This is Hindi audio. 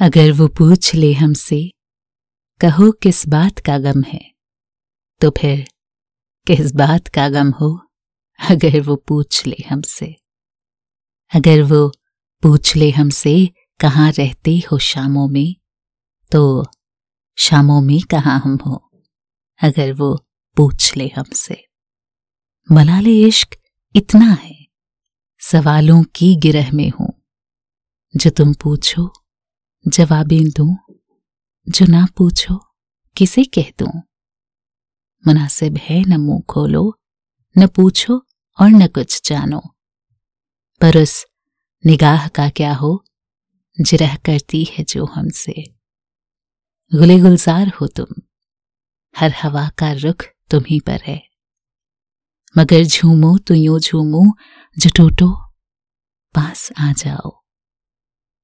अगर वो पूछ ले हमसे, कहो किस बात का गम है। तो फिर, किस बात का गम हो अगर वो पूछ ले हमसे? अगर वो पूछ ले हमसे कहाँ रहते हो शामों में तो शामों में कहाँ हम हो अगर वो पूछ ले हमसे? मलाल इश्क इतना है, सवालों की गिरह में हूँ, जो तुम पूछो जवाबें दूँ, जो ना पूछो, किसे कह दूँ? मुनासिब है न मुँह खोलो, न पूछो और न कुछ जानो। पर उस निगाह का क्या हो? जिरह करती है जो हमसे। गुले गुलजार हो तुम। हर हवा का रुख तुम ही पर है। मगर झूमो तो यूँ झूमो, जो टूटो, पास आ जाओ।